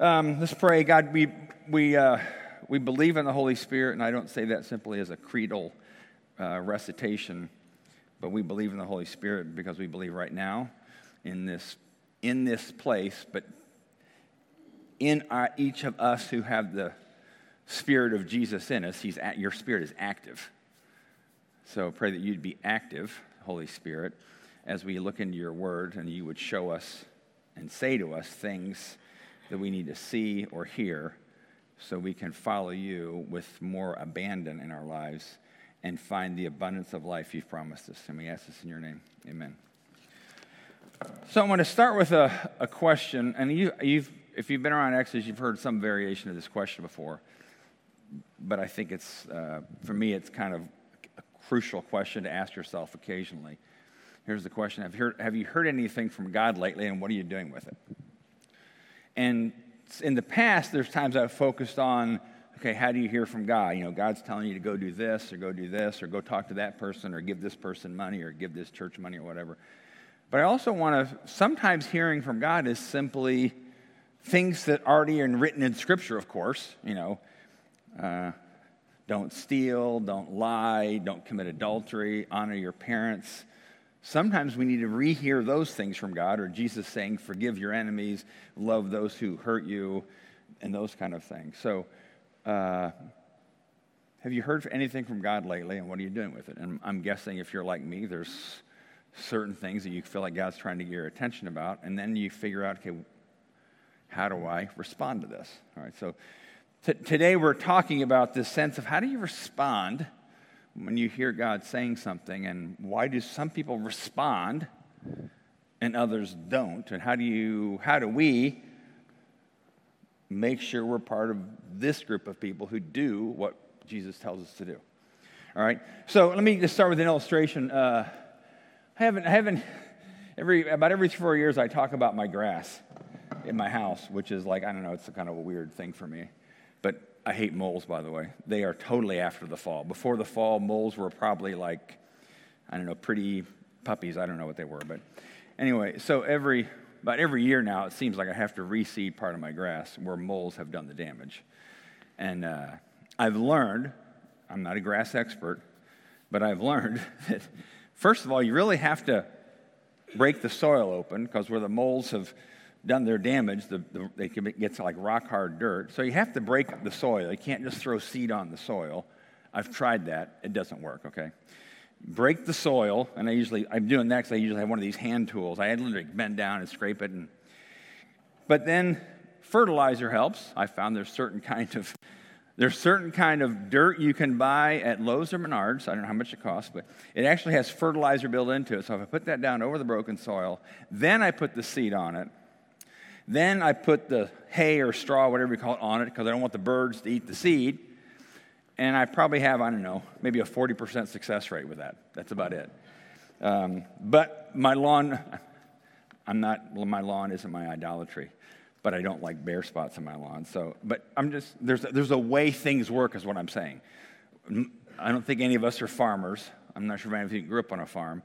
Um, let's pray. God, we, we, uh, we believe in the Holy Spirit, and I don't say that simply as a creedal uh, recitation, but we believe in the Holy Spirit because we believe right now in this, in this place, but in our, each of us who have the Spirit of Jesus in us, he's at, your Spirit is active. So pray that you'd be active, Holy Spirit, as we look into your word and you would show us and say to us things that we need to see or hear so we can follow you with more abandon in our lives and find the abundance of life you've promised us. And we ask this in your name. Amen. So I want to start with a, a question, and you, you've, if you've been around Exodus, you've heard some variation of this question before. But I think it's, uh, for me, it's kind of a crucial question to ask yourself occasionally. Here's the question have you, heard, have you heard anything from God lately, and what are you doing with it? And in the past, there's times I've focused on, okay, how do you hear from God? You know, God's telling you to go do this, or go do this, or go talk to that person, or give this person money, or give this church money, or whatever. But I also want to, sometimes hearing from God is simply things that already are written in Scripture, of course. You know, uh, don't steal, don't lie, don't commit adultery, honor your parents. Sometimes we need to rehear those things from God, or Jesus saying, Forgive your enemies, love those who hurt you, and those kind of things. So, uh, have you heard anything from God lately, and what are you doing with it? And I'm guessing if you're like me, there's certain things that you feel like God's trying to get your attention about, and then you figure out, okay, how do I respond to this? All right, so t- today we're talking about this sense of how do you respond when you hear God saying something, and why do some people respond and others don't? And how do you, how do we make sure we're part of this group of people who do what Jesus tells us to do? All right. So let me just start with an illustration. Uh, I haven't, I haven't, every about every four years I talk about my grass in my house, which is like I don't know, it's a kind of a weird thing for me. But I hate moles, by the way. They are totally after the fall. Before the fall, moles were probably like, I don't know, pretty puppies. I don't know what they were. But anyway, so every, about every year now, it seems like I have to reseed part of my grass where moles have done the damage. And uh, I've learned, I'm not a grass expert, but I've learned that, first of all, you really have to break the soil open because where the moles have done their damage, the, the, they can get to like rock hard dirt. So you have to break the soil. You can't just throw seed on the soil. I've tried that. It doesn't work, okay? Break the soil, and I usually, I'm doing that because I usually have one of these hand tools. I had literally bend down and scrape it. And, but then fertilizer helps. I found there's certain kind of there's certain kind of dirt you can buy at Lowe's or Menards. I don't know how much it costs, but it actually has fertilizer built into it. So if I put that down over the broken soil, then I put the seed on it, then I put the hay or straw, whatever you call it, on it because I don't want the birds to eat the seed. And I probably have, I don't know, maybe a 40% success rate with that. That's about it. Um, but my lawn, I'm not, my lawn isn't my idolatry, but I don't like bare spots on my lawn. So, but I'm just, there's, there's a way things work, is what I'm saying. I don't think any of us are farmers. I'm not sure if any of you grew up on a farm.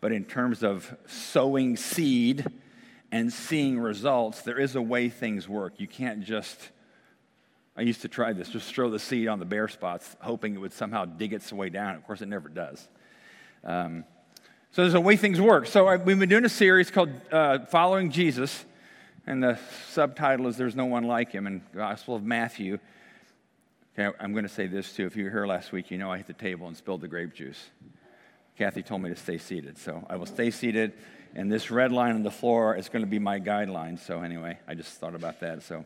But in terms of sowing seed, and seeing results, there is a way things work. You can't just, I used to try this, just throw the seed on the bare spots, hoping it would somehow dig its way down. Of course, it never does. Um, so there's a way things work. So I, we've been doing a series called uh, Following Jesus, and the subtitle is There's No One Like Him in Gospel of Matthew. Okay, I'm going to say this too. If you were here last week, you know I hit the table and spilled the grape juice. Kathy told me to stay seated, so I will stay seated and this red line on the floor is going to be my guideline. So, anyway, I just thought about that. So,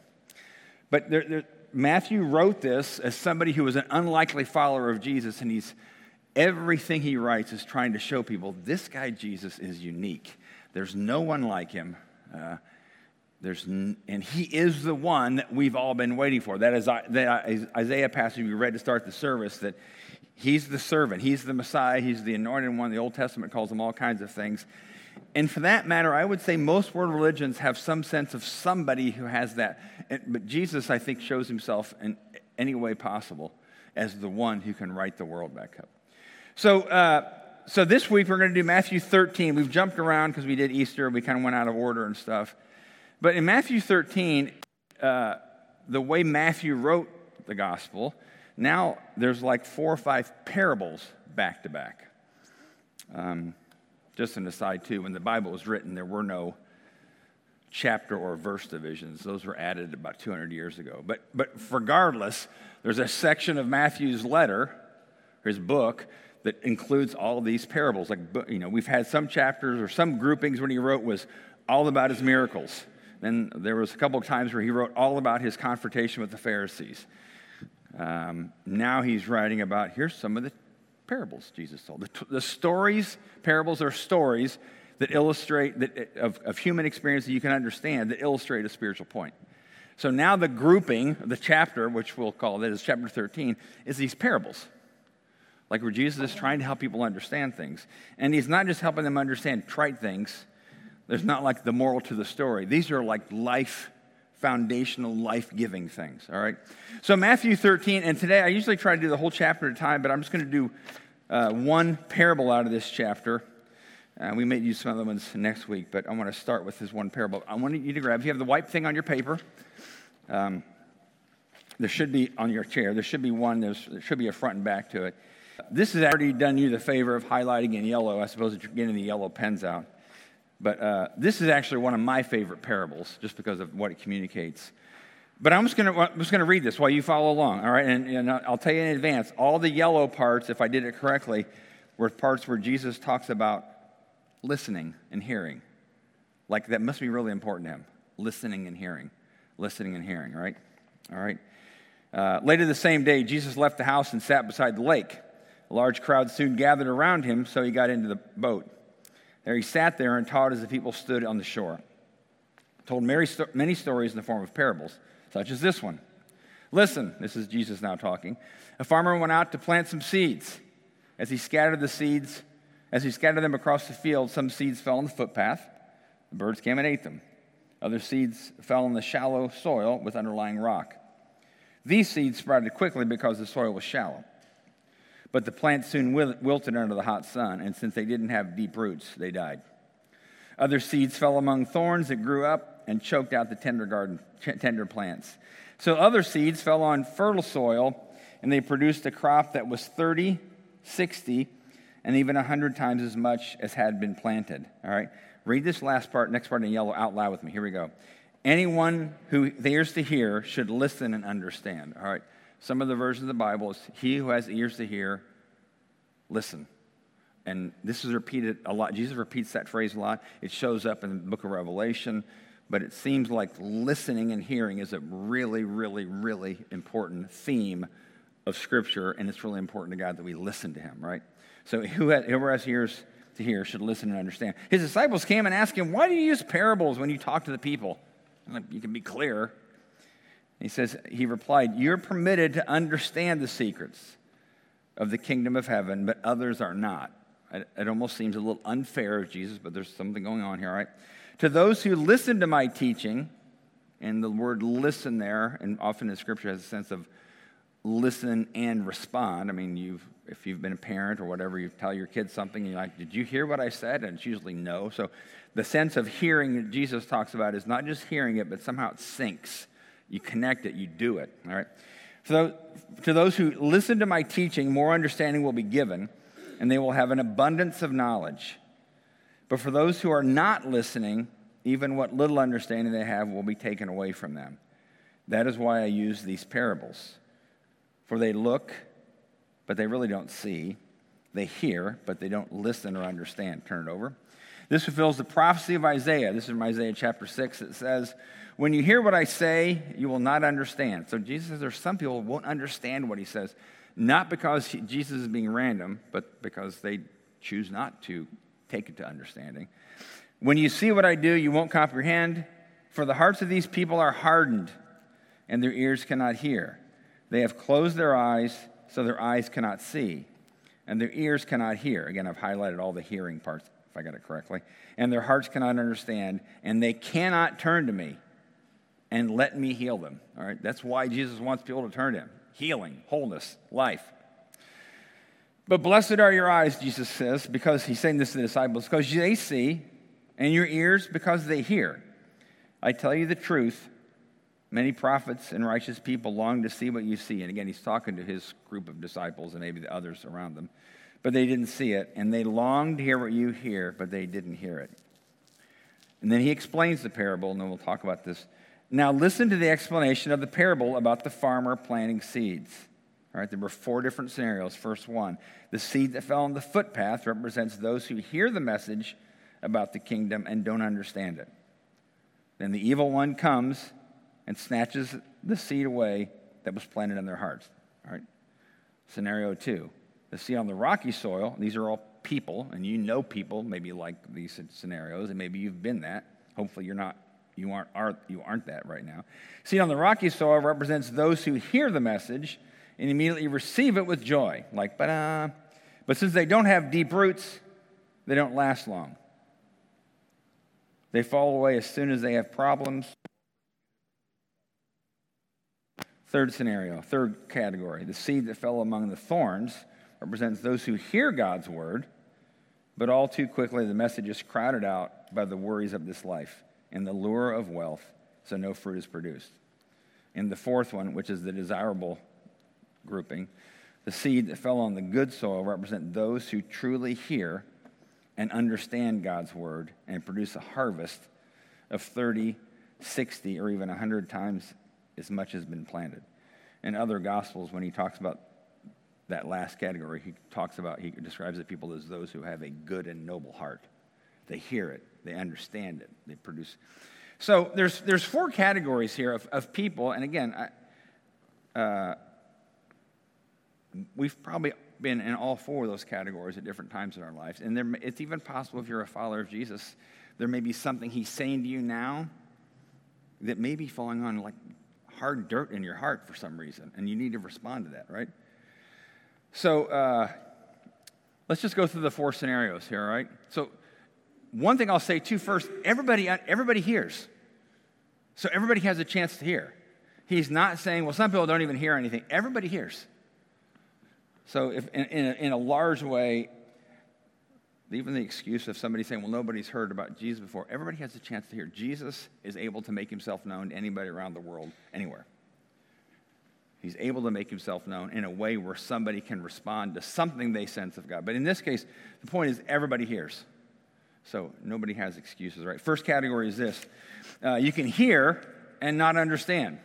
but there, there, Matthew wrote this as somebody who was an unlikely follower of Jesus, and he's everything he writes is trying to show people this guy Jesus is unique. There's no one like him. Uh, there's n- and he is the one that we've all been waiting for. That is that Isaiah passage we read to start the service. That he's the servant, he's the Messiah, he's the anointed one. The Old Testament calls him all kinds of things. And for that matter, I would say most world religions have some sense of somebody who has that. But Jesus, I think, shows himself in any way possible as the one who can write the world back up. So, uh, so this week we're going to do Matthew 13. We've jumped around because we did Easter. We kind of went out of order and stuff. But in Matthew 13, uh, the way Matthew wrote the gospel, now there's like four or five parables back to back. Just an aside, too, when the Bible was written, there were no chapter or verse divisions. Those were added about 200 years ago. But, but regardless, there's a section of Matthew's letter, his book, that includes all these parables. Like, you know, we've had some chapters or some groupings when he wrote was all about his miracles. Then there was a couple of times where he wrote all about his confrontation with the Pharisees. Um, now he's writing about here's some of the parables Jesus told. The, the stories, parables are stories that illustrate that, eh, of, of human experience that you can understand that illustrate a spiritual point. So now the grouping, the chapter, which we'll call that is chapter 13, is these parables. Like where Jesus is trying to help people understand things. And he's not just helping them understand trite things. There's not like the moral to the story. These are like life foundational, life giving things. All right? So, Matthew 13, and today I usually try to do the whole chapter at a time, but I'm just going to do uh, one parable out of this chapter. Uh, we may use some other ones next week, but I want to start with this one parable. I want you to grab, if you have the white thing on your paper, um, there should be on your chair, there should be one, there should be a front and back to it. This has already done you the favor of highlighting in yellow. I suppose that you're getting the yellow pens out. But uh, this is actually one of my favorite parables just because of what it communicates. But I'm just going to read this while you follow along, all right? And, and I'll tell you in advance all the yellow parts, if I did it correctly, were parts where Jesus talks about listening and hearing. Like that must be really important to him listening and hearing. Listening and hearing, right? All right. Uh, later the same day, Jesus left the house and sat beside the lake. A large crowd soon gathered around him, so he got into the boat. There he sat there and taught as the people stood on the shore. Told many stories in the form of parables, such as this one. Listen, this is Jesus now talking. A farmer went out to plant some seeds. As he scattered the seeds, as he scattered them across the field, some seeds fell on the footpath. The birds came and ate them. Other seeds fell in the shallow soil with underlying rock. These seeds sprouted quickly because the soil was shallow. But the plants soon wilted under the hot sun, and since they didn't have deep roots, they died. Other seeds fell among thorns that grew up and choked out the tender garden, tender plants. So other seeds fell on fertile soil, and they produced a crop that was 30, 60, and even 100 times as much as had been planted. All right? Read this last part, next part in yellow out loud with me. Here we go. Anyone who ears to hear should listen and understand. All right? Some of the versions of the Bible is he who has ears to hear, listen. And this is repeated a lot. Jesus repeats that phrase a lot. It shows up in the book of Revelation, but it seems like listening and hearing is a really, really, really important theme of Scripture, and it's really important to God that we listen to Him, right? So whoever has ears to hear should listen and understand. His disciples came and asked him, Why do you use parables when you talk to the people? You can be clear. He says, He replied, You're permitted to understand the secrets of the kingdom of heaven, but others are not. It almost seems a little unfair of Jesus, but there's something going on here, right? To those who listen to my teaching, and the word listen there, and often in Scripture has a sense of listen and respond. I mean, you've, if you've been a parent or whatever, you tell your kids something, and you're like, Did you hear what I said? And it's usually no. So the sense of hearing that Jesus talks about is not just hearing it, but somehow it sinks you connect it, you do it. All right? So, to those who listen to my teaching, more understanding will be given, and they will have an abundance of knowledge. But for those who are not listening, even what little understanding they have will be taken away from them. That is why I use these parables. For they look, but they really don't see. They hear, but they don't listen or understand. Turn it over. This fulfills the prophecy of Isaiah. This is from Isaiah chapter 6. It says, When you hear what I say, you will not understand. So Jesus says there's some people won't understand what he says, not because Jesus is being random, but because they choose not to take it to understanding. When you see what I do, you won't comprehend, for the hearts of these people are hardened, and their ears cannot hear. They have closed their eyes, so their eyes cannot see, and their ears cannot hear. Again, I've highlighted all the hearing parts if I got it correctly, and their hearts cannot understand, and they cannot turn to me and let me heal them. All right, that's why Jesus wants people to turn to him healing, wholeness, life. But blessed are your eyes, Jesus says, because he's saying this to the disciples, because they see, and your ears because they hear. I tell you the truth, Many prophets and righteous people long to see what you see. And again, he's talking to his group of disciples and maybe the others around them. But they didn't see it. And they longed to hear what you hear, but they didn't hear it. And then he explains the parable, and then we'll talk about this. Now, listen to the explanation of the parable about the farmer planting seeds. All right, there were four different scenarios. First one the seed that fell on the footpath represents those who hear the message about the kingdom and don't understand it. Then the evil one comes and snatches the seed away that was planted in their hearts. All right. Scenario two the seed on the rocky soil, these are all people, and you know people, maybe like these scenarios, and maybe you've been that. Hopefully you're not you aren't, are, you aren't that right now. Seed on the rocky soil represents those who hear the message and immediately receive it with joy, like, but But since they don't have deep roots, they don't last long. They fall away as soon as they have problems. Third scenario, third category the seed that fell among the thorns represents those who hear God's word, but all too quickly the message is crowded out by the worries of this life and the lure of wealth, so no fruit is produced. And the fourth one, which is the desirable grouping, the seed that fell on the good soil represent those who truly hear and understand God's word and produce a harvest of 30, 60, or even 100 times as much as has been planted. In other gospels, when he talks about that last category, he talks about, he describes the people as those who have a good and noble heart. They hear it, they understand it, they produce. So there's, there's four categories here of, of people, and again, I, uh, we've probably been in all four of those categories at different times in our lives. And there, it's even possible if you're a follower of Jesus, there may be something he's saying to you now that may be falling on like hard dirt in your heart for some reason, and you need to respond to that, right? So uh, let's just go through the four scenarios here, all right? So one thing I'll say too first, everybody, everybody hears. So everybody has a chance to hear. He's not saying, well, some people don't even hear anything. Everybody hears. So if in, in, a, in a large way, even the excuse of somebody saying, well, nobody's heard about Jesus before, everybody has a chance to hear. Jesus is able to make himself known to anybody around the world, anywhere. He's able to make himself known in a way where somebody can respond to something they sense of God. But in this case, the point is everybody hears. So nobody has excuses, right? First category is this uh, you can hear and not understand.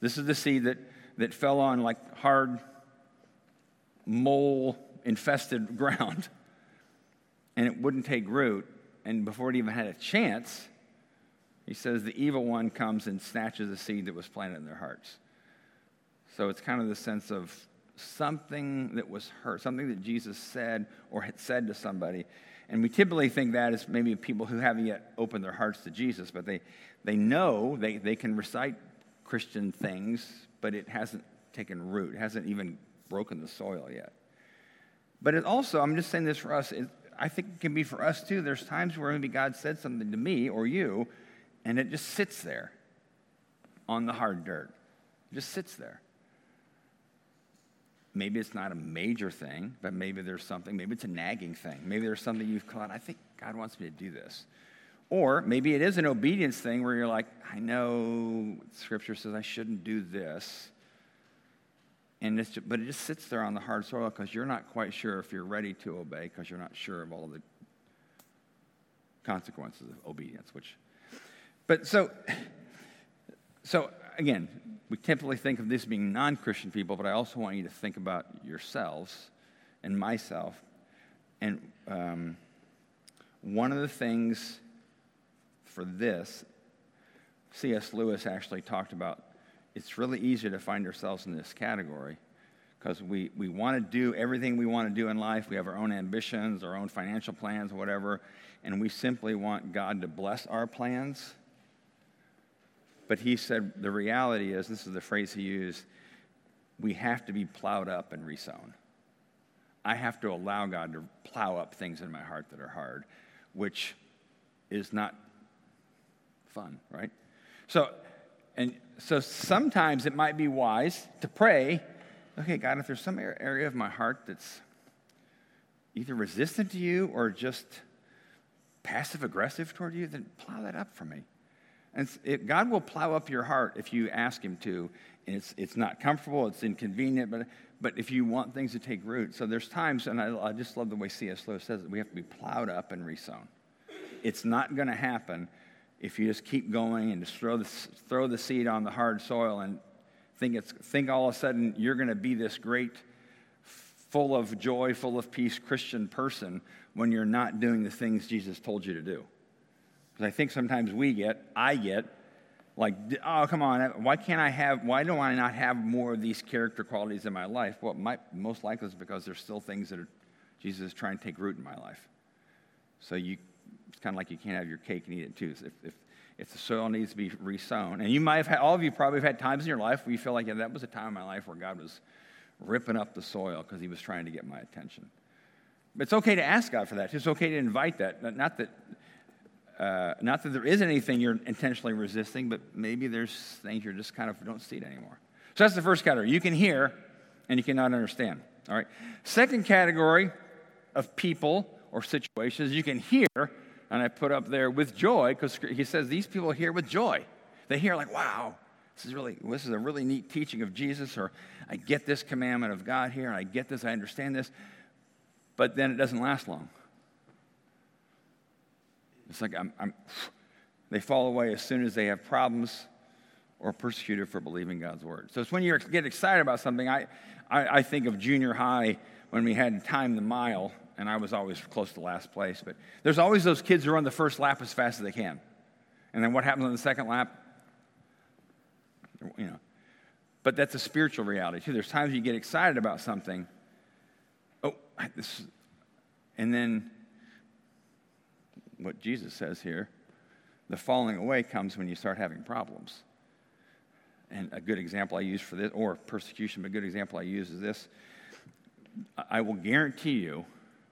This is the seed that, that fell on like hard, mole infested ground and it wouldn't take root. And before it even had a chance, he says the evil one comes and snatches the seed that was planted in their hearts. So it's kind of the sense of something that was hurt, something that Jesus said or had said to somebody. And we typically think that is maybe people who haven't yet opened their hearts to Jesus, but they, they know they, they can recite Christian things, but it hasn't taken root, it hasn't even broken the soil yet. But it also, I'm just saying this for us, it, I think it can be for us too. There's times where maybe God said something to me or you, and it just sits there on the hard dirt. It just sits there. Maybe it's not a major thing, but maybe there's something, maybe it's a nagging thing. Maybe there's something you've caught, I think God wants me to do this. Or maybe it is an obedience thing where you're like, I know scripture says I shouldn't do this. And it's just, but it just sits there on the hard soil because you're not quite sure if you're ready to obey because you're not sure of all the consequences of obedience. Which, but so, so again, we typically think of this being non-Christian people, but I also want you to think about yourselves and myself. And um, one of the things for this, C.S. Lewis actually talked about it's really easy to find ourselves in this category because we, we want to do everything we want to do in life. We have our own ambitions, our own financial plans, whatever, and we simply want God to bless our plans. But he said the reality is this is the phrase he used we have to be plowed up and resown. I have to allow God to plow up things in my heart that are hard, which is not fun, right? So, and so sometimes it might be wise to pray, okay, God, if there's some area of my heart that's either resistant to you or just passive aggressive toward you, then plow that up for me. And it, God will plow up your heart if you ask Him to. And it's, it's not comfortable, it's inconvenient, but, but if you want things to take root. So there's times, and I, I just love the way C.S. Lewis says it, we have to be plowed up and resown. It's not going to happen if you just keep going and just throw the, throw the seed on the hard soil and think, it's, think all of a sudden you're going to be this great, full of joy, full of peace Christian person when you're not doing the things Jesus told you to do. Because I think sometimes we get, I get, like, oh, come on, why can't I have, why do I not have more of these character qualities in my life? Well, my, most likely is because there's still things that are, Jesus is trying to take root in my life. So you it's kind of like you can't have your cake and eat it too. If, if, if the soil needs to be resown, and you might have had, all of you probably have had times in your life where you feel like, yeah, that was a time in my life where God was ripping up the soil because he was trying to get my attention. But it's okay to ask God for that. It's okay to invite that. Not that, uh, not that there is anything you're intentionally resisting, but maybe there's things you're just kind of don't see it anymore. So that's the first category. You can hear and you cannot understand. All right. Second category of people or situations you can hear and I put up there with joy because he says these people hear with joy. They hear like, wow, this is really this is a really neat teaching of Jesus, or I get this commandment of God here, and I get this, I understand this, but then it doesn't last long. It's like I'm, I'm they fall away as soon as they have problems or persecuted for believing God's word. So it's when you get excited about something. I, I, I think of junior high when we had time the mile and I was always close to last place. But there's always those kids who run the first lap as fast as they can. And then what happens on the second lap? You know. But that's a spiritual reality too. There's times you get excited about something. Oh, this, and then what Jesus says here, the falling away comes when you start having problems. And a good example I use for this, or persecution, but a good example I use is this. I will guarantee you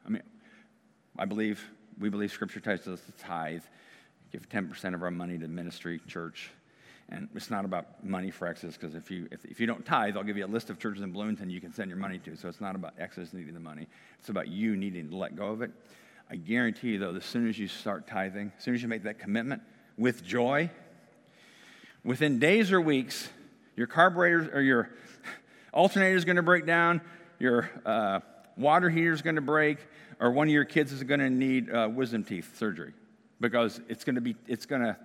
I mean, I believe, we believe Scripture tells us to tithe, give 10% of our money to ministry, church. And it's not about money for Exodus, because if you, if, if you don't tithe, I'll give you a list of churches in Bloomington you can send your money to. So it's not about Exodus needing the money, it's about you needing to let go of it. I guarantee you, though, as soon as you start tithing, as soon as you make that commitment with joy, within days or weeks, your carburetor or your alternator is going to break down, your uh, water heater is going to break, or one of your kids is going to need uh, wisdom teeth surgery because it's going to be, it's going to,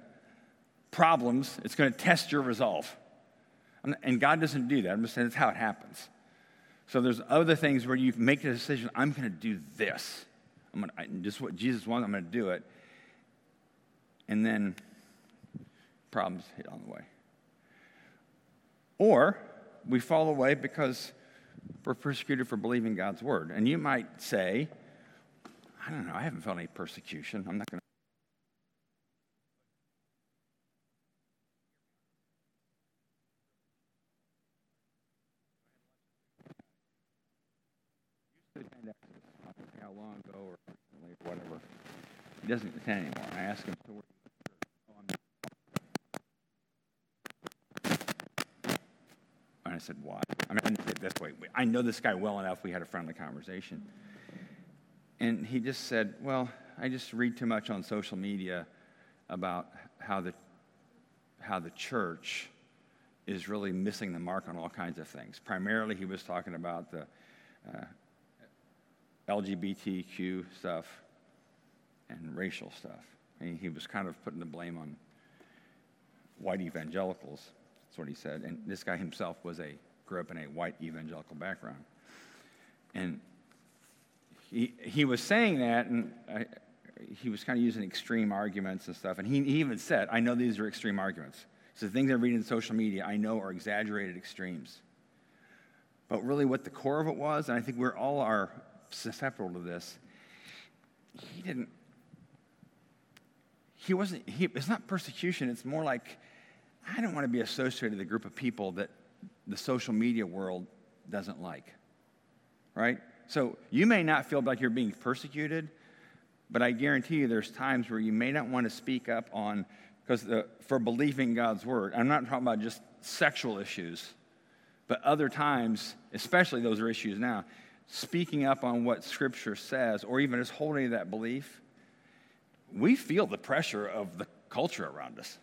problems, it's going to test your resolve. And God doesn't do that. I'm just saying that's how it happens. So there's other things where you make a decision, I'm going to do this. I'm going to, just what Jesus wants, I'm going to do it. And then problems hit on the way. Or we fall away because we're persecuted for believing God's word. And you might say, I don't know. I haven't felt any persecution. I'm not going 10 anymore. I asked him, so where And I said, why? I mean, this way. I know this guy well enough. We had a friendly conversation. And he just said, well, I just read too much on social media about how the, how the church is really missing the mark on all kinds of things. Primarily, he was talking about the uh, LGBTQ stuff, and racial stuff. He was kind of putting the blame on white evangelicals. That's what he said. And this guy himself was a grew up in a white evangelical background. And he, he was saying that, and I, he was kind of using extreme arguments and stuff. And he, he even said, I know these are extreme arguments. So things I read in social media, I know are exaggerated extremes. But really, what the core of it was, and I think we're all are susceptible to this, he didn't. He wasn't. He, it's not persecution. It's more like I don't want to be associated with a group of people that the social media world doesn't like. Right? So you may not feel like you're being persecuted, but I guarantee you there's times where you may not want to speak up on, because for believing God's word. I'm not talking about just sexual issues, but other times, especially those are issues now, speaking up on what Scripture says, or even just holding that belief, we feel the pressure of the culture around us.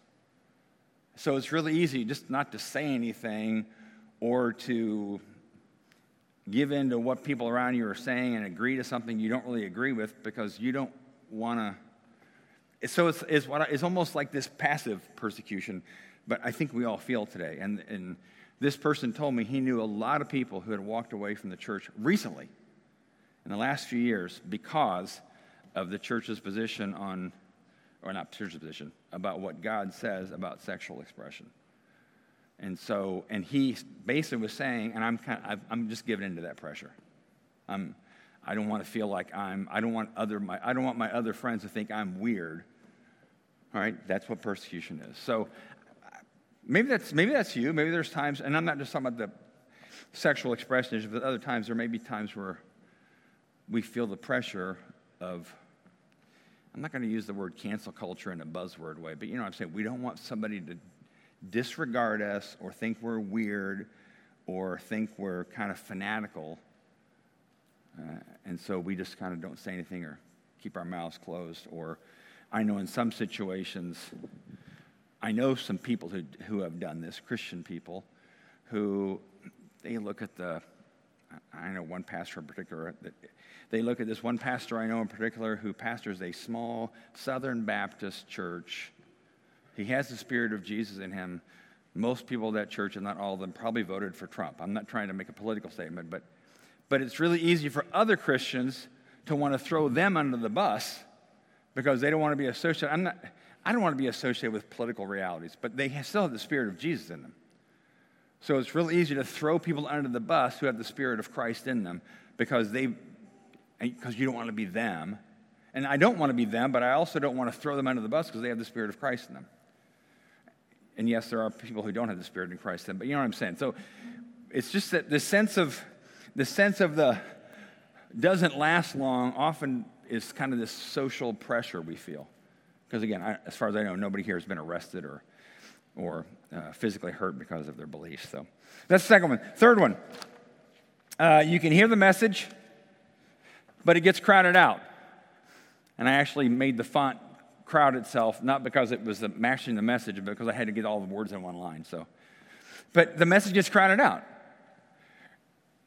So it's really easy just not to say anything or to give in to what people around you are saying and agree to something you don't really agree with because you don't want to. So it's, it's, what I, it's almost like this passive persecution, but I think we all feel today. And, and this person told me he knew a lot of people who had walked away from the church recently in the last few years because of the church's position on, or not church's position, about what God says about sexual expression. And so, and he basically was saying, and I'm kind of, I'm just giving into that pressure. I'm, I don't want to feel like I'm, I don't want other, my, I don't want my other friends to think I'm weird. All right, that's what persecution is. So maybe that's, maybe that's you. Maybe there's times, and I'm not just talking about the sexual expression, issue, but other times there may be times where we feel the pressure of, I'm not going to use the word cancel culture in a buzzword way, but you know what I'm saying? We don't want somebody to disregard us or think we're weird or think we're kind of fanatical. Uh, and so we just kind of don't say anything or keep our mouths closed. Or I know in some situations, I know some people who, who have done this, Christian people, who they look at the, I know one pastor in particular, that they look at this one pastor I know in particular who pastors a small Southern Baptist church he has the Spirit of Jesus in him. Most people at that church, and not all of them, probably voted for Trump. I'm not trying to make a political statement, but, but it's really easy for other Christians to want to throw them under the bus because they don't want to be associated. I'm not, I don't want to be associated with political realities, but they still have the Spirit of Jesus in them. So it's really easy to throw people under the bus who have the Spirit of Christ in them because they, because you don't want to be them. And I don't want to be them, but I also don't want to throw them under the bus because they have the Spirit of Christ in them. And yes, there are people who don't have the Spirit in Christ in them, but you know what I'm saying. So it's just that the sense of the sense of the doesn't last long often is kind of this social pressure we feel. Because again, I, as far as I know, nobody here has been arrested or or uh, physically hurt because of their beliefs. So that's the second one. Third one, uh, you can hear the message, but it gets crowded out. And I actually made the font crowd itself, not because it was matching the message, but because I had to get all the words in one line. So, but the message gets crowded out.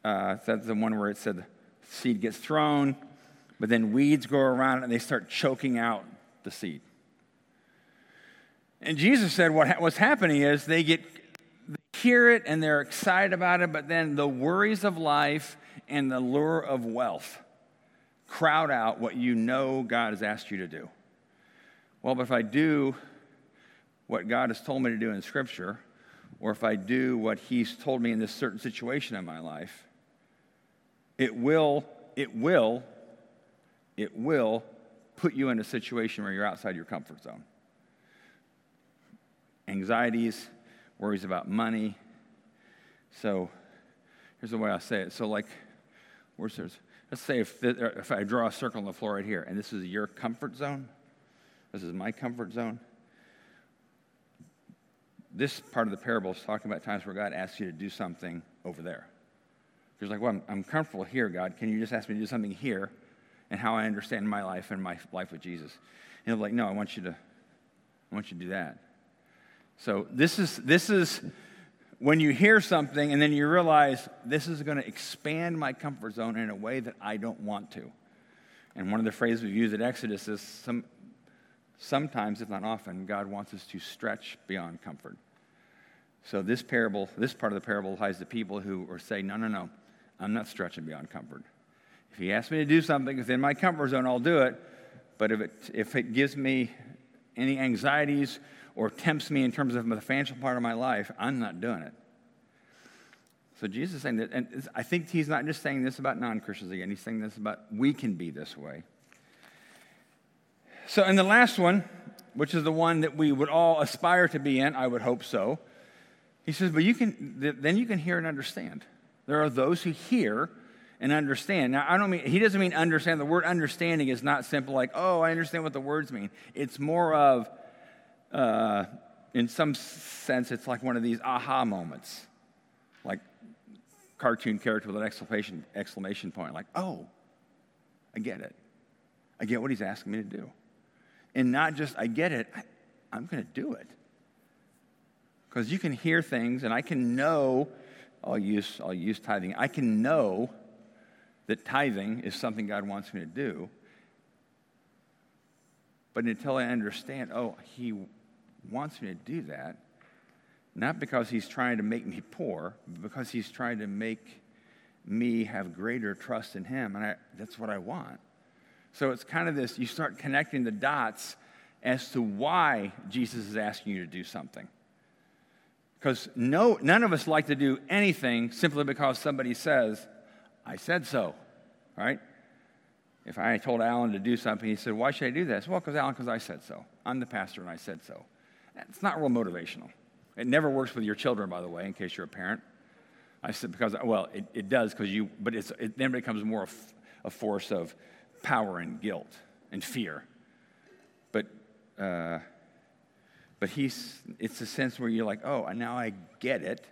Uh, that's the one where it said seed gets thrown, but then weeds grow around it and they start choking out the seed. And Jesus said what ha- what's happening is they get they hear it and they're excited about it, but then the worries of life and the lure of wealth crowd out what you know God has asked you to do. Well, but if I do what God has told me to do in Scripture, or if I do what He's told me in this certain situation in my life, it will, it will, it will put you in a situation where you're outside your comfort zone. Anxieties, worries about money. So here's the way I say it. So, like, where's there's, let's say if, uh, if I draw a circle on the floor right here, and this is your comfort zone, this is my comfort zone. This part of the parable is talking about times where God asks you to do something over there. You're like, well, I'm, I'm comfortable here, God. Can you just ask me to do something here and how I understand my life and my life with Jesus? And he'll be like, no, I want you to, I want you to do that. So this is this is when you hear something and then you realize this is going to expand my comfort zone in a way that I don't want to. And one of the phrases we use at Exodus is some, sometimes, if not often, God wants us to stretch beyond comfort. So this parable, this part of the parable applies to people who are saying, no, no, no, I'm not stretching beyond comfort. If he asks me to do something within my comfort zone, I'll do it. But if it, if it gives me any anxieties or tempts me in terms of the financial part of my life, I'm not doing it. So Jesus is saying that, and I think he's not just saying this about non Christians again, he's saying this about we can be this way. So, and the last one, which is the one that we would all aspire to be in, I would hope so. He says, but you can, then you can hear and understand. There are those who hear and understand. Now, I don't mean, he doesn't mean understand. The word understanding is not simple like, oh, I understand what the words mean. It's more of, uh, in some sense, it's like one of these aha moments, like cartoon character with an exclamation, exclamation point, like, oh, I get it. I get what he's asking me to do and not just, I get it, I, am going to do it. Because you can hear things, and I can know, I'll use, I'll use tithing, I can know that tithing is something God wants me to do. But until I understand, oh, He wants me to do that, not because He's trying to make me poor, but because He's trying to make me have greater trust in Him. And I, that's what I want. So it's kind of this you start connecting the dots as to why Jesus is asking you to do something. Because no, none of us like to do anything simply because somebody says, I said so, right? If I told Alan to do something, he said, Why should I do this? Well, because Alan, because I said so. I'm the pastor and I said so. It's not real motivational. It never works with your children, by the way, in case you're a parent. I said, because, well, it, it does, because you, but it's, it then becomes more a force of power and guilt and fear. But, uh, but he's, it's a sense where you're like, oh, and now I get it,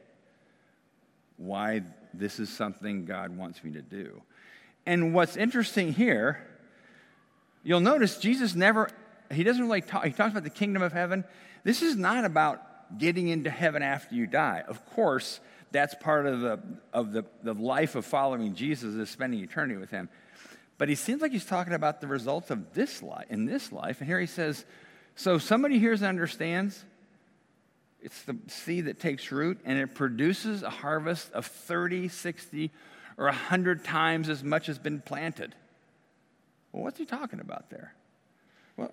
why this is something God wants me to do. And what's interesting here, you'll notice Jesus never, he doesn't really talk, he talks about the kingdom of heaven. This is not about getting into heaven after you die. Of course, that's part of the, of the, the life of following Jesus is spending eternity with him. But he seems like he's talking about the results of this life, in this life. And here he says, so somebody here understands it's the seed that takes root and it produces a harvest of 30, 60, or 100 times as much has been planted. Well, what's he talking about there? Well,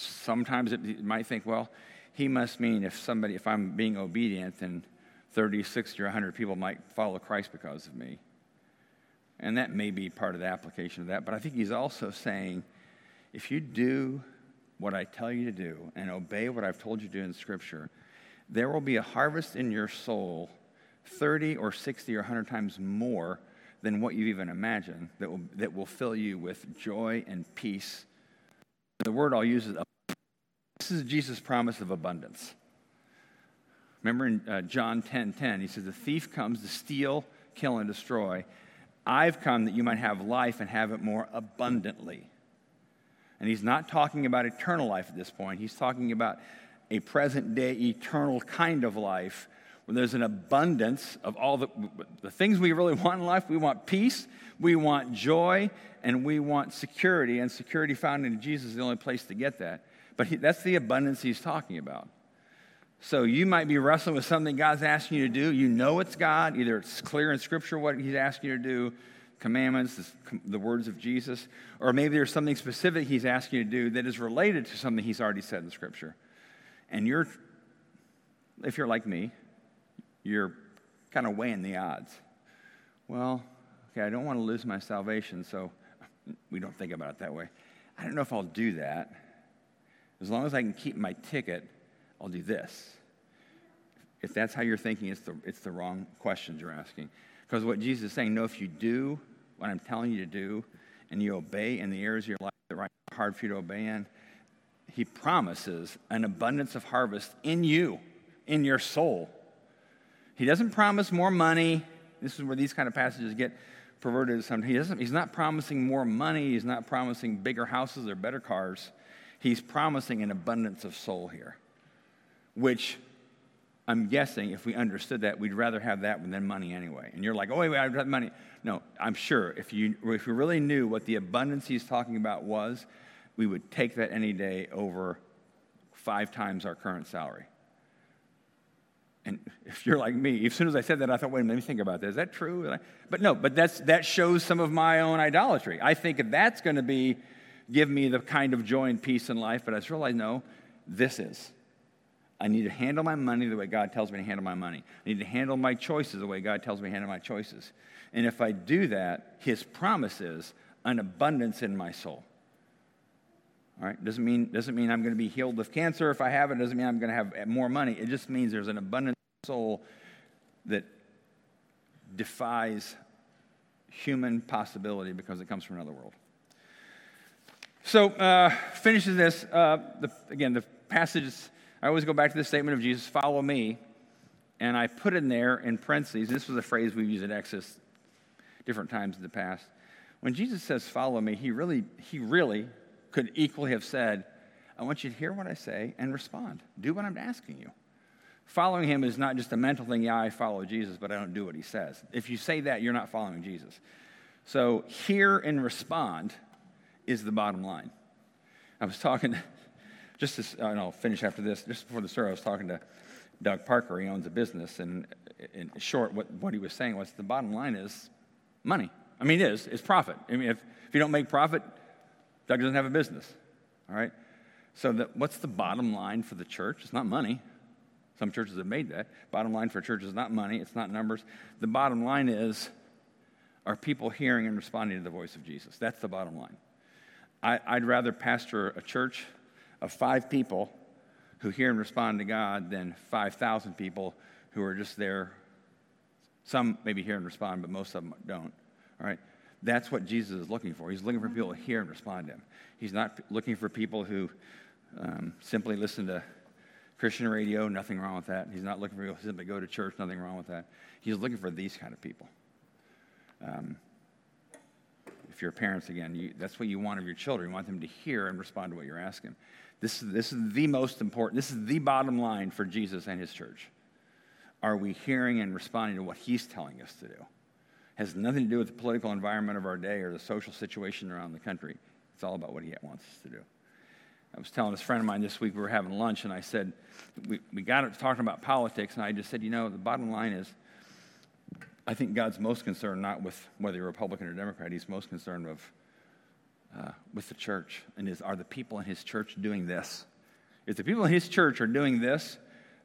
sometimes it, might think, well, he must mean if somebody, if I'm being obedient, then 30, 60, or 100 people might follow Christ because of me. And that may be part of the application of that. But I think he's also saying if you do what I tell you to do and obey what I've told you to do in Scripture, there will be a harvest in your soul 30 or 60 or 100 times more than what you even imagine that will, that will fill you with joy and peace. The word I'll use is this is Jesus' promise of abundance. Remember in uh, John 10 10, he says, The thief comes to steal, kill, and destroy. I've come that you might have life and have it more abundantly. And he's not talking about eternal life at this point. He's talking about a present day eternal kind of life where there's an abundance of all the, the things we really want in life. We want peace, we want joy, and we want security. And security found in Jesus is the only place to get that. But he, that's the abundance he's talking about. So you might be wrestling with something God's asking you to do. You know it's God. Either it's clear in Scripture what He's asking you to do, commandments, the words of Jesus, or maybe there's something specific He's asking you to do that is related to something He's already said in Scripture. And you're, if you're like me, you're kind of weighing the odds. Well, okay, I don't want to lose my salvation, so we don't think about it that way. I don't know if I'll do that. As long as I can keep my ticket, I'll do this. If that's how you're thinking, it's the, it's the wrong questions you're asking. Because what Jesus is saying, no, if you do what I'm telling you to do and you obey in the areas of your life that are hard for you to obey in, he promises an abundance of harvest in you, in your soul. He doesn't promise more money. This is where these kind of passages get perverted. Sometimes. He doesn't, he's not promising more money. He's not promising bigger houses or better cars. He's promising an abundance of soul here which I'm guessing if we understood that, we'd rather have that than money anyway. And you're like, oh, wait, wait, I've got money. No, I'm sure if you, if we really knew what the abundance he's talking about was, we would take that any day over five times our current salary. And if you're like me, as soon as I said that, I thought, wait, let me think about that. Is that true? But no, but that's, that shows some of my own idolatry. I think that's going to be, give me the kind of joy and peace in life, but I just realized, no, this is. I need to handle my money the way God tells me to handle my money. I need to handle my choices the way God tells me to handle my choices. And if I do that, His promise is an abundance in my soul. All right? Doesn't mean, doesn't mean I'm going to be healed of cancer if I have it. Doesn't mean I'm going to have more money. It just means there's an abundant soul that defies human possibility because it comes from another world. So, uh, finishes this. Uh, the, again, the passage I always go back to the statement of Jesus, follow me. And I put in there in parentheses, this was a phrase we've used in Exodus different times in the past. When Jesus says, follow me, he really, he really could equally have said, I want you to hear what I say and respond. Do what I'm asking you. Following him is not just a mental thing, yeah, I follow Jesus, but I don't do what he says. If you say that, you're not following Jesus. So, hear and respond is the bottom line. I was talking, just to, and I'll finish after this, just before the story, I was talking to Doug Parker. He owns a business, and in short, what, what he was saying was the bottom line is money. I mean, it is, it's profit. I mean, if, if you don't make profit, Doug doesn't have a business, all right? So, what's the bottom line for the church? It's not money. Some churches have made that. Bottom line for a church is not money, it's not numbers. The bottom line is are people hearing and responding to the voice of Jesus? That's the bottom line. I, would rather pastor a church of five people who hear and respond to God than 5,000 people who are just there. Some maybe hear and respond, but most of them don't. All right? That's what Jesus is looking for. He's looking for people to hear and respond to him. He's not looking for people who um, simply listen to Christian radio, nothing wrong with that. He's not looking for people who simply go to church, nothing wrong with that. He's looking for these kind of people. Um, if you're parents again, you, that's what you want of your children. You want them to hear and respond to what you're asking. This, this is the most important, this is the bottom line for Jesus and his church. Are we hearing and responding to what he's telling us to do? Has nothing to do with the political environment of our day or the social situation around the country. It's all about what he wants us to do. I was telling this friend of mine this week, we were having lunch, and I said, we, we got to talking about politics, and I just said, you know, the bottom line is, I think God's most concerned not with whether you're Republican or Democrat, He's most concerned with, uh, with the church. And is, are the people in His church doing this? If the people in His church are doing this,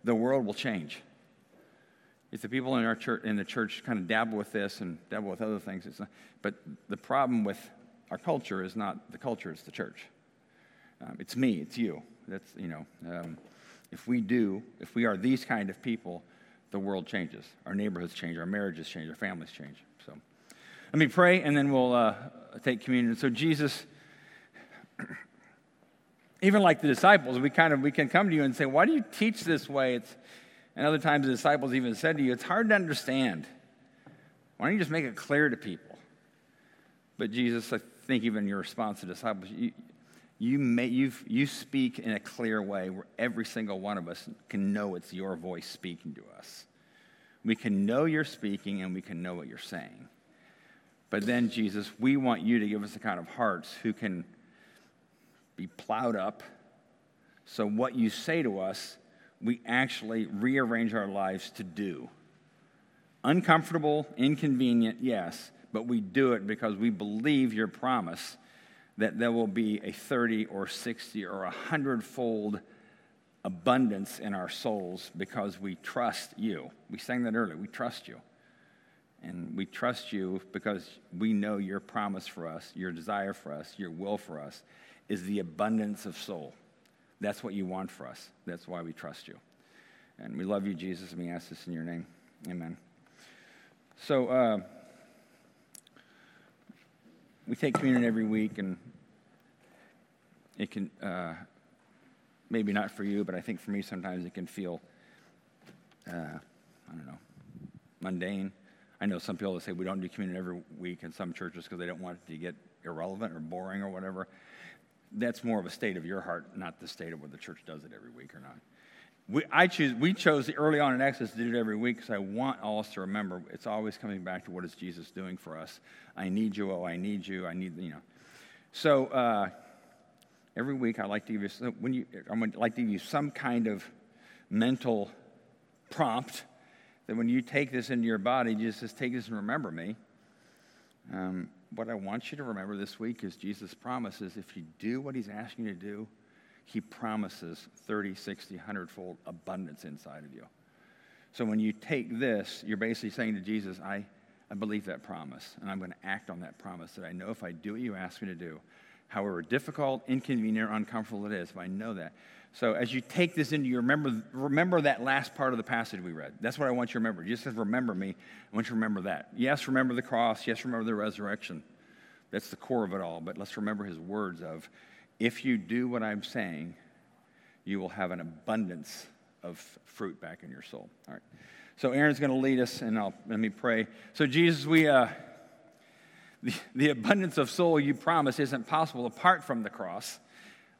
the world will change. If the people in our church, in the church, kind of dabble with this and dabble with other things, it's not, but the problem with our culture is not the culture; it's the church. Um, it's me, it's you. That's, you know, um, if we do, if we are these kind of people, the world changes. Our neighborhoods change, our marriages change, our families change. So let me pray and then we'll uh, take communion. So, Jesus, even like the disciples, we kind of we can come to you and say, Why do you teach this way? It's, and other times the disciples even said to you, It's hard to understand. Why don't you just make it clear to people? But Jesus, I think even your response to disciples, you, you, may, you you speak in a clear way where every single one of us can know it's your voice speaking to us. We can know you're speaking and we can know what you're saying. But then, Jesus, we want you to give us the kind of hearts who can be plowed up. So, what you say to us, we actually rearrange our lives to do. Uncomfortable, inconvenient, yes, but we do it because we believe your promise that there will be a 30 or 60 or a hundredfold abundance in our souls because we trust you. We sang that earlier. We trust you. And we trust you because we know your promise for us, your desire for us, your will for us is the abundance of soul. That's what you want for us. That's why we trust you. And we love you, Jesus, and we ask this in your name. Amen. So, uh, we take communion every week, and it can, uh, maybe not for you, but I think for me sometimes it can feel, uh, I don't know, mundane. I know some people that say we don't do communion every week in some churches because they don't want it to get irrelevant or boring or whatever. That's more of a state of your heart, not the state of whether the church does it every week or not. We, I choose, we chose early on in Exodus to do it every week because I want all us to remember it's always coming back to what is Jesus doing for us. I need you, oh, I need you, I need, you know. So uh, every week I like to give you, when you, I would like to give you some kind of mental prompt that when you take this into your body, just, just take this and remember me. Um, what I want you to remember this week is Jesus' promises if you do what he's asking you to do, he promises 30, 60, 100 fold abundance inside of you. So when you take this, you're basically saying to Jesus, I, I believe that promise, and I'm going to act on that promise that I know if I do what you ask me to do, however difficult, inconvenient, or uncomfortable it is, if I know that. So as you take this into your remember, remember that last part of the passage we read. That's what I want you to remember. Just says, remember me. I want you to remember that. Yes, remember the cross. Yes, remember the resurrection. That's the core of it all. But let's remember his words of, if you do what I'm saying, you will have an abundance of fruit back in your soul. All right. So Aaron's going to lead us, and I'll let me pray. So Jesus, we uh, the, the abundance of soul you promise isn't possible apart from the cross.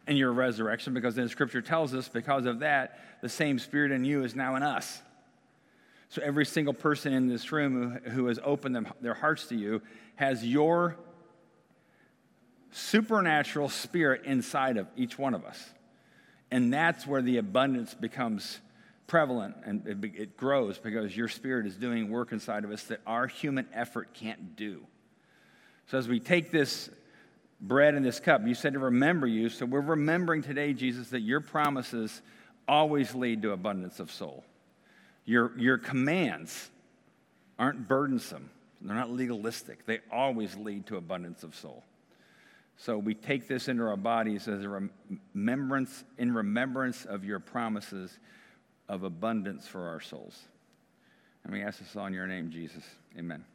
and your resurrection, because then Scripture tells us because of that, the same Spirit in you is now in us. So every single person in this room who, who has opened them, their hearts to you has your supernatural spirit inside of each one of us. And that's where the abundance becomes prevalent and it, it, grows because your spirit is doing work inside of us that our human effort can't do. So as we take this bread and this cup, you said to remember you. So we're remembering today, Jesus, that your promises always lead to abundance of soul. Your, your commands aren't burdensome, they're not legalistic. They always lead to abundance of soul. So we take this into our bodies as a remembrance, in remembrance of your promises of abundance for our souls. And we ask this all in your name, Jesus. Amen.